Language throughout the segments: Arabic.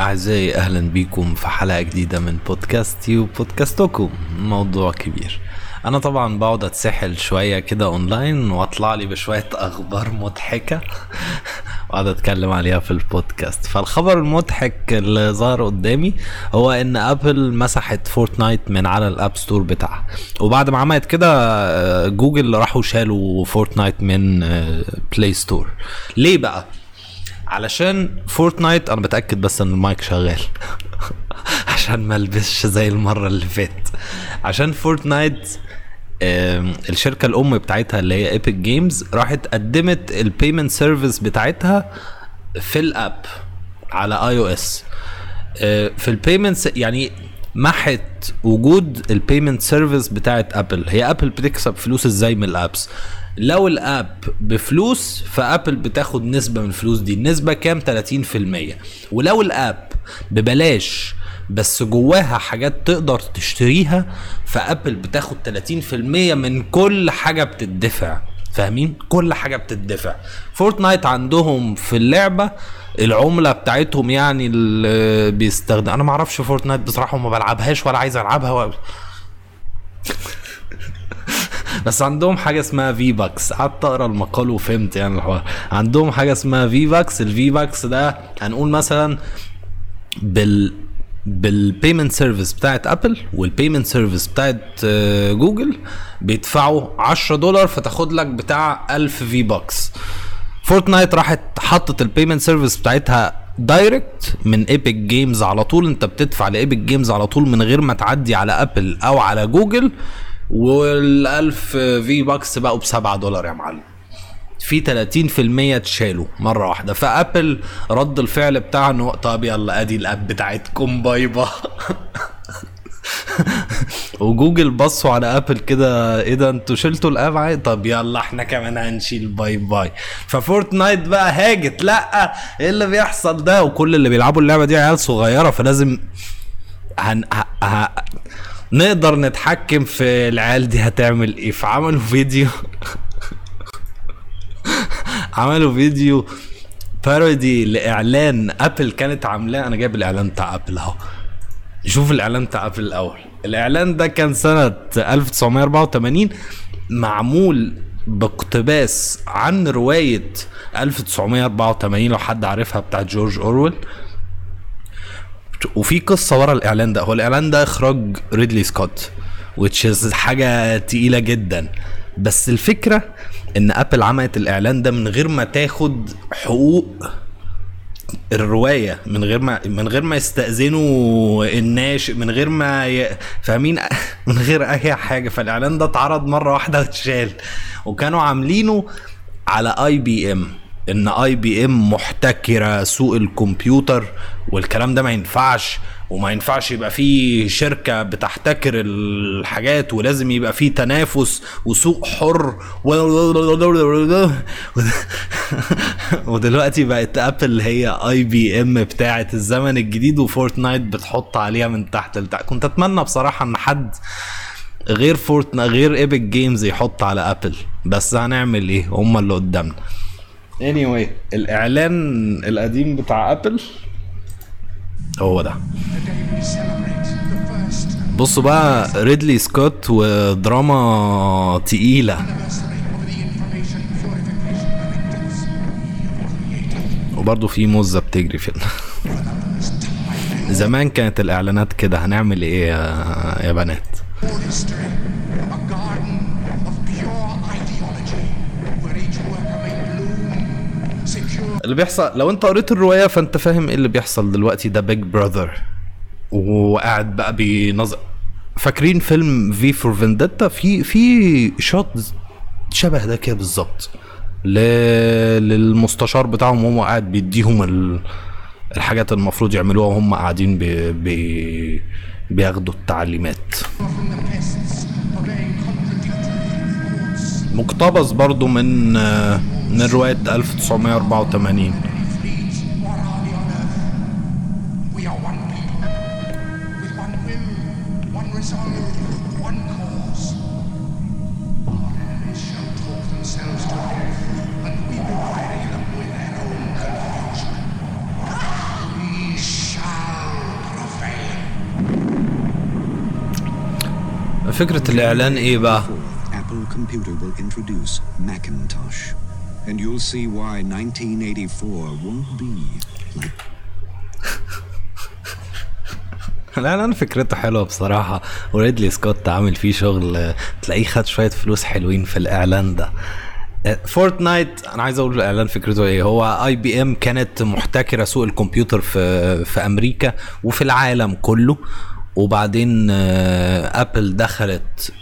أعزائي أهلا بيكم في حلقة جديدة من بودكاستي وبودكاستكم. موضوع كبير. أنا طبعا بقعد أتسحل شوية كده أونلاين وأطلع لي بشوية أخبار مضحكة وأقعد أتكلم عليها في البودكاست. فالخبر المضحك اللي ظهر قدامي هو إن أبل مسحت فورتنايت من على ال App Store بتاعها. وبعد ما عملت كده آه، جوجل راحوا شالوا فورتنايت من Play Store. ليه بقى؟ علشان Fortnite أنا بتأكد بس إن المايك شغال. عشان ما ألبسش زي المرة اللي فاتت. عشان Fortnite الشركة الأم بتاعتها اللي هي Epic Games راحت قدمت ال payment service بتاعتها في ال app على iOS في ال payments يعني محت وجود ال payment service بتاعت Apple هي Apple بتكسب فلوس إزاي من ال apps لو ال app بفلوس ف Apple بتاخد نسبة من الفلوس دي. النسبة كام؟ 30% ولو ال app ببلاش بس جواها حاجات تقدر تشتريها ف Apple بتاخد 30% من كل حاجة بتدفع. فاهمين؟ كل حاجة بتدفع. Fortnite عندهم في اللعبة العملة بتاعتهم يعني اللي بيستخدم أنا ما أعرفش Fortnite بصراحة وما بلعبهاش ولا عايز ألعبها و... بس عندهم حاجة اسمها V-Bucks قعدت أقرأ المقال وفهمت يعني الحوار. عندهم حاجة اسمها V-Bucks ال V-Bucks ده هنقول مثلا بال بال payment service بتاعت Apple وال payment service بتاعت آه، جوجل بيدفعوا 10 دولار فتاخد لك بتاع 1000 V-Bucks Fortnite راحت حطت ال payment service بتاعتها direct من Epic Games على طول. انت بتدفع ل Epic Games على طول من غير ما تعدي على Apple أو على جوجل وال1000 V-Bucks بقوا ب 7 دولار يا معلم. في 30% اتشالوا مرة واحدة. ف Apple رد الفعل بتاعها إنه طب يلا أدي ال app بتاعتكم. bye bye. و Google بصوا على Apple كده إيه ده أنتوا شلتوا ال app عادي؟ طب يلا إحنا كمان هنشيل. bye bye. ف Fortnite بقى هاجت. لأ إيه اللي بيحصل ده؟ وكل اللي بيلعبوا اللعبة دي عيال صغيرة فلازم هن... ه... ه... نقدر نتحكم في العيال دي هتعمل إيه؟ فعملوا فيديو. عملوا فيديو parody لإعلان Apple كانت عاملاه. أنا جايب الإعلان بتاع Apple أهو. نشوف الإعلان بتاع Apple الأول. الإعلان ده كان سنة 1984 معمول باقتباس عن رواية 1984 لو حد عارفها بتاعت جورج أورويل. وفي قصة ورا الإعلان ده. هو الإعلان ده إخراج ريدلي سكوت which is حاجة تقيلة جدا. بس الفكرة إن Apple عملت الإعلان ده من غير ما تاخد حقوق الرواية من غير ما من غير ما يستأذنوا الناشر من غير ما ي... فاهمين؟ من غير أي حاجة. فالإعلان ده اتعرض مرة واحدة واتشال. وكانوا عاملينه على IBM إن IBM محتكرة سوق الكمبيوتر والكلام ده ما ينفعش وما ينفعش يبقى في شركة بتحتكر الحاجات ولازم يبقى في تنافس وسوق حر. ودلوقتي بقت Apple هي IBM بتاعة الزمن الجديد و Fortnite بتحط عليها من تحت لتحت. كنت أتمنى بصراحة إن حد غير Fortni- غير Epic Games يحط على Apple بس هنعمل إيه؟ هما اللي قدامنا. Anyway الإعلان القديم بتاع ابل هو ده. بصوا بقى ريدلي سكوت ودراما تقيلة. وبرضه في موزة بتجري في زمان كانت الإعلانات كده هنعمل إيه يا, يا بنات؟ اللي بيحصل لو انت قريت الرواية فانت فاهم إيه اللي بيحصل دلوقتي. ده Big Brother وقاعد بقى بينظر فاكرين فيلم V for Vendetta في في shot شبه ده كده بالظبط. للمستشار بتاعهم وهو قاعد بيديهم ال... الحاجات المفروض يعملوها وهم قاعدين بي... بي... بياخدوا التعليمات. مقتبس برضو من آه، من رواية 1984 فكرة الإعلان إيه بقى؟ Apple Computer will introduce Macintosh. And you'll see why 1984 won't be like الإعلان فكرته حلوة بصراحة. وريدلي سكوت عامل فيه شغل تلاقيه خد شوية فلوس حلوين في الإعلان ده. آه، Fortnite أنا عايز أقول الإعلان فكرته إيه؟ هو IBM كانت محتكرة سوق الكمبيوتر في في أمريكا وفي العالم كله. وبعدين آه، Apple دخلت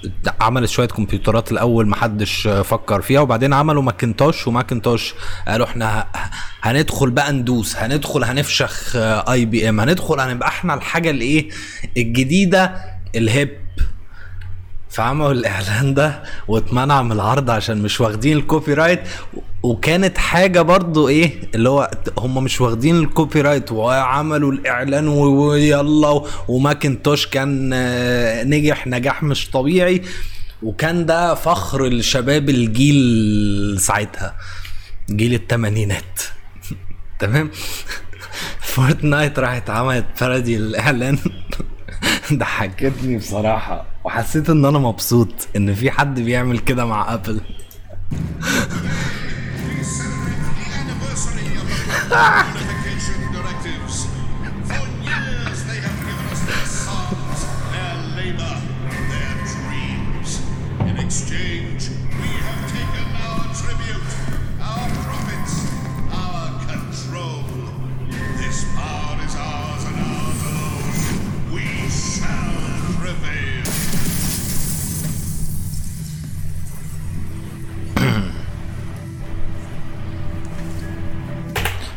عملت شوية كمبيوترات الأول ما حدش آه، فكر فيها وبعدين عملوا Macintosh و Macintosh قالوا إحنا هندخل بقى ندوس هندخل هنفشخ IBM هندخل هنبقى إحنا الحاجة الإيه الجديدة ال hype فعملوا الإعلان ده واتمنع من العرض عشان مش واخدين ال copyright وكانت حاجة برضو إيه اللي هو هم مش واخدين ال copyright وعملوا الإعلان ويلا و Macintosh كان آه، نجح نجاح مش طبيعي. وكان ده فخر لشباب الجيل ساعتها جيل الثمانينات تمام؟ Fortnite راحت عملت parody الاعلان ضحكتني بصراحة وحسيت إن أنا مبسوط إن في حد بيعمل كده مع Apple.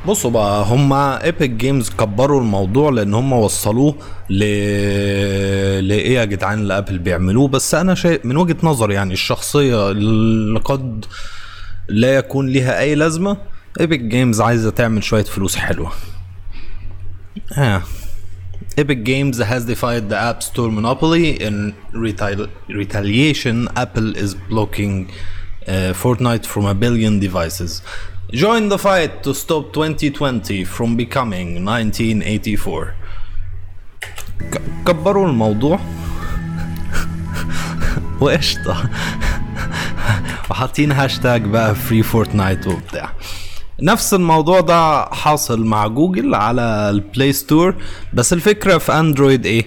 بصوا بقى هما Epic Games كبروا الموضوع لأن هما وصلوه ل لايه يا جدعان اللي Apple بيعملوه بس أنا شايف من وجهة نظري يعني الشخصية اللي قد لا يكون لها أي لازمة Epic Games عايزة تعمل شوية فلوس حلوة ها Epic Games has defied the App Store monopoly. In retali- retaliation, Apple is blocking Fortnite from a billion devices. Join the fight to stop 2020 from becoming 1984. ك- كبروا الموضوع. وقشطة. وحاطين هاشتاج بقى Free Fortnite وبتاع. نفس الموضوع ده حاصل مع جوجل على ال Play Store بس الفكرة في Android إيه؟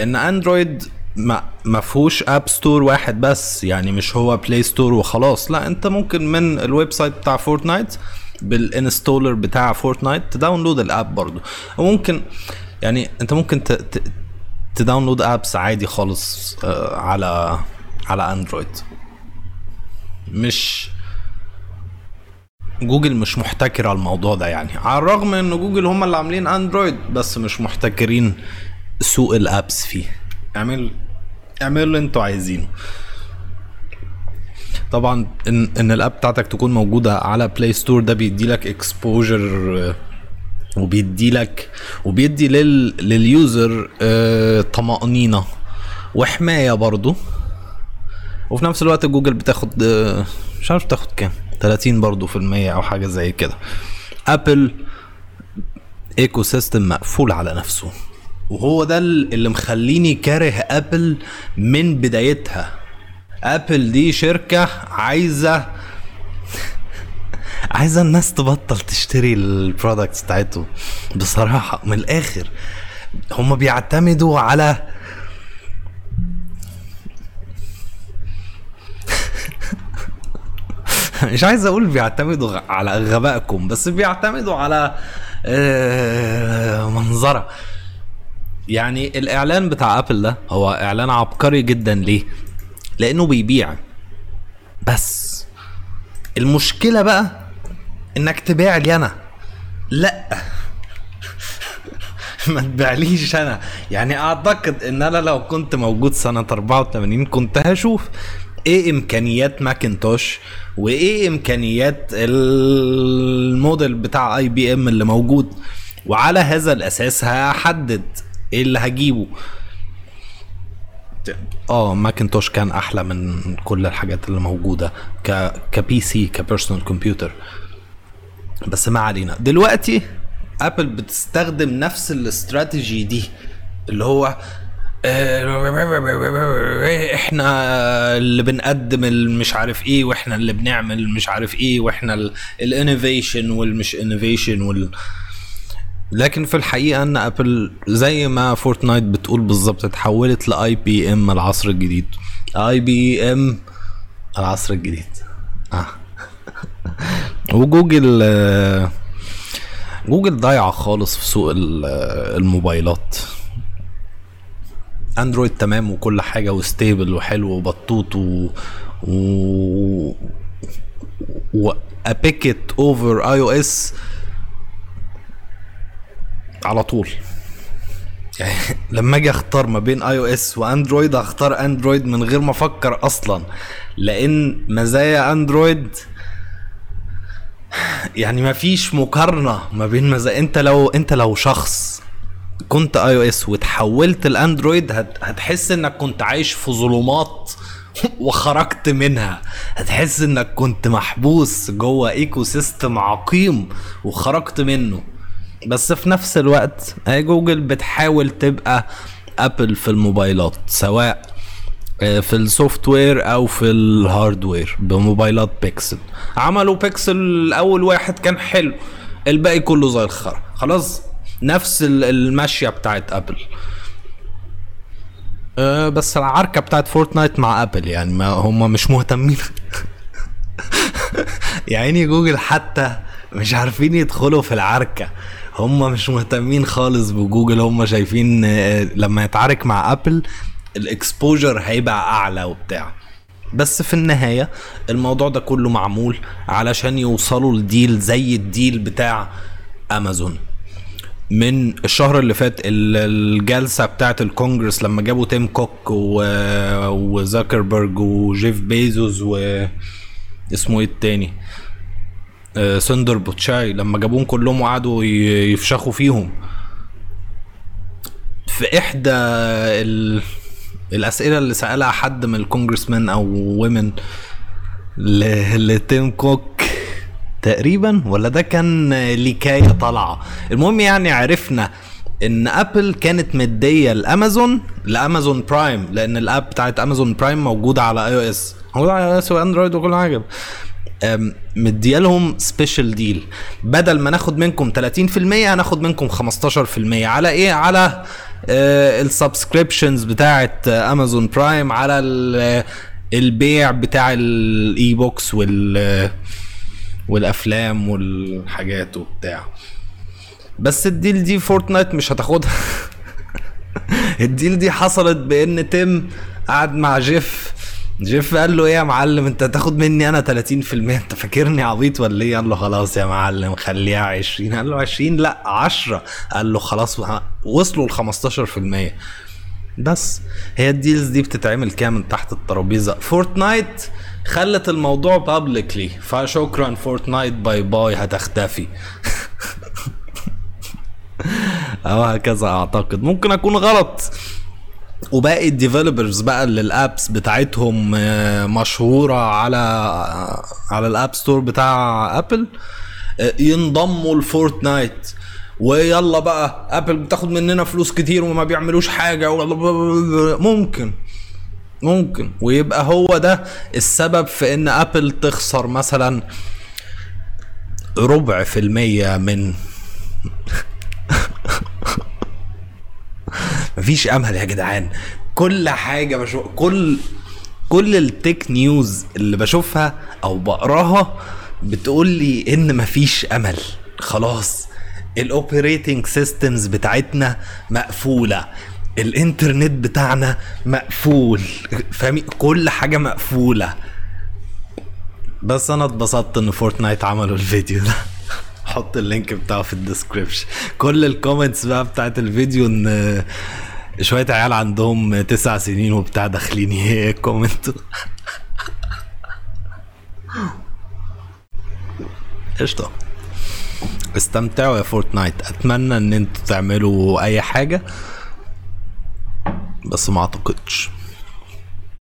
إن Android ما ما فيهوش app store واحد بس يعني مش هو Play Store وخلاص. لا انت ممكن من ال website بتاع Fortnite بال installer بتاع Fortnite ت download ال app برضو. وممكن يعني انت ممكن. ت download apps عادي خالص آه، على على Android مش جوجل مش محتكر على الموضوع ده يعني. على الرغم إن جوجل هم اللي عاملين Android بس مش محتكرين سوق ال apps فيه. اعمل اعملوا اللي أنتوا عايزينه. طبعا ان إن ال app بتاعتك تكون موجودة على Play Store ده بيدي لك exposure وبيدي لك وبيدي لل لل user آه، طمأنينة وحماية برضو. وفي نفس الوقت جوجل بتاخد آه، مش عارف بتاخد كام 30 برضو في المية أو حاجة زي كده. Apple ecosystem مقفول على نفسه. وهو ده اللي مخليني كاره Apple من بدايتها. Apple دي شركة عايزة عايزة الناس تبطل تشتري ال products بتاعتهم. بصراحة من الآخر هم بيعتمدوا على مش عايز أقول بيعتمدوا على غبائكم بس بيعتمدوا على آه، منظرة. يعني الإعلان بتاع ابل ده هو إعلان عبقري جدا ليه؟ لأنه بيبيع. بس المشكلة بقى إنك تبيع لي أنا. لأ. ما تبيعليش أنا. يعني أعتقد إن أنا لو كنت موجود سنة 84 كنت هشوف إيه إمكانيات Macintosh وإيه إمكانيات الموديل بتاع IBM اللي موجود. وعلى هذا الأساس هحدد إيه اللي هجيبه؟ آه Macintosh كان أحلى من كل الحاجات اللي موجودة ك ك PC ك personal computer بس ما علينا. دلوقتي Apple بتستخدم نفس الاستراتيجي دي اللي هو آه، إحنا اللي بنقدم مش عارف إيه وإحنا اللي بنعمل مش عارف إيه وإحنا ال innovation والمش innovation وال لكن في الحقيقة أن Apple زي ما Fortnite بتقول بالظبط اتحولت ل IBM العصر الجديد. IBM العصر الجديد. آه. وجوجل آه، جوجل ضايعة خالص في سوق آه، الموبايلات. Android تمام وكل حاجة و stable وحلو وبطوط و و و over iOS. على طول. يعني لما أجي أختار ما بين iOS و Android هختار Android من غير ما أفكر أصلا. لأن مزايا Android يعني ما فيش مقارنة ما بين مزايا. أنت لو أنت لو شخص كنت iOS وتحولت ال Android هت... هتحس إنك كنت عايش في ظلمات وخرجت منها. هتحس إنك كنت محبوس جوه ecosystem عقيم وخرجت منه. بس في نفس الوقت هي جوجل بتحاول تبقى Apple في الموبايلات سواء آه، في ال software أو في ال hardware بموبايلات بيكسل. عملوا بيكسل أول واحد كان حلو الباقي كله زي الخرا خلاص نفس ال- الماشيه بتاعت Apple أه بس العركة بتاعت Fortnite مع Apple يعني ما هم مش مهتمين. يا عيني جوجل حتى مش عارفين يدخلوا في العركة. هم مش مهتمين خالص بجوجل هم شايفين آه، لما يتعارك مع Apple ال exposure هيبقى أعلى وبتاع بس في النهاية الموضوع ده كله معمول علشان يوصلوا ل deal زي ال deal بتاع أمازون من الشهر اللي فات ال- الجلسة بتاعت الكونجرس لما جابوا تيم كوك. وزاكربرج وجيف بيزوس و اسمه إيه التاني سندر بوتشاي لما جابوهم كلهم وقعدوا يفشخوا فيهم. في إحدى ال... الأسئلة اللي سألها حد من ال congressmen أو women ل... لتيم كوك تقريبا ولا ده كان لكايه طالعة؟ المهم يعني عرفنا إن Apple كانت مدية لأمازون ل Amazon Prime لأن ال app بتاعت Amazon Prime موجودة على iOS موجودة على iOS و Android وكل حاجة. مديالهم special deal بدل ما ناخد منكم 30% هناخد منكم 15% على إيه؟ على ال subscriptions بتاعت Amazon Prime على ال- البيع بتاع ال e-books وال والأفلام والحاجات وبتاع. بس ال deal دي Fortnite مش هتاخدها. ال deal دي حصلت بإن تيم قعد مع جيف جيف قال له إيه يا معلم؟ أنت هتاخد مني أنا 30% أنت فاكرني عبيط ولا إيه؟ قال له خلاص يا معلم خليها 20 قال له 20 لا 10 قال له خلاص وصلوا ل 15% بس هي ال deals دي بتتعمل كده من تحت الترابيزة. Fortnite خلت الموضوع publicly فشكرا Fortnite bye bye هتختفي. أو هكذا أعتقد. ممكن أكون غلط. وباقي ال developers بقى اللي ال apps بتاعتهم آه، مشهورة على على ال App Store بتاع Apple آه، ينضموا ل Fortnite. ويلا بقى Apple بتاخد مننا فلوس كتير وما بيعملوش حاجة ممكن ممكن. ويبقى هو ده السبب في إن Apple تخسر مثلا ربع في المية من مفيش امل يا جدعان. كل حاجة بشوف كل كل ال tech news اللي بشوفها أو بقراها بتقول لي إن مفيش أمل. خلاص ال operating systems بتاعتنا مقفولة. الإنترنت بتاعنا مقفول. فاهمين؟ كل حاجة مقفولة. بس أنا اتبسطت إن Fortnite عملوا الفيديو ده. حط ال link بتاعه في ال description. كل ال comments بقى بتاعت الفيديو إن شوية عيال عندهم تسع سنين وبتاع داخلين. يcommentوا قشطة. استمتعوا يا فورتنايت. أتمنى إن أنتوا تعملوا أي حاجة بس ما أعتقدش.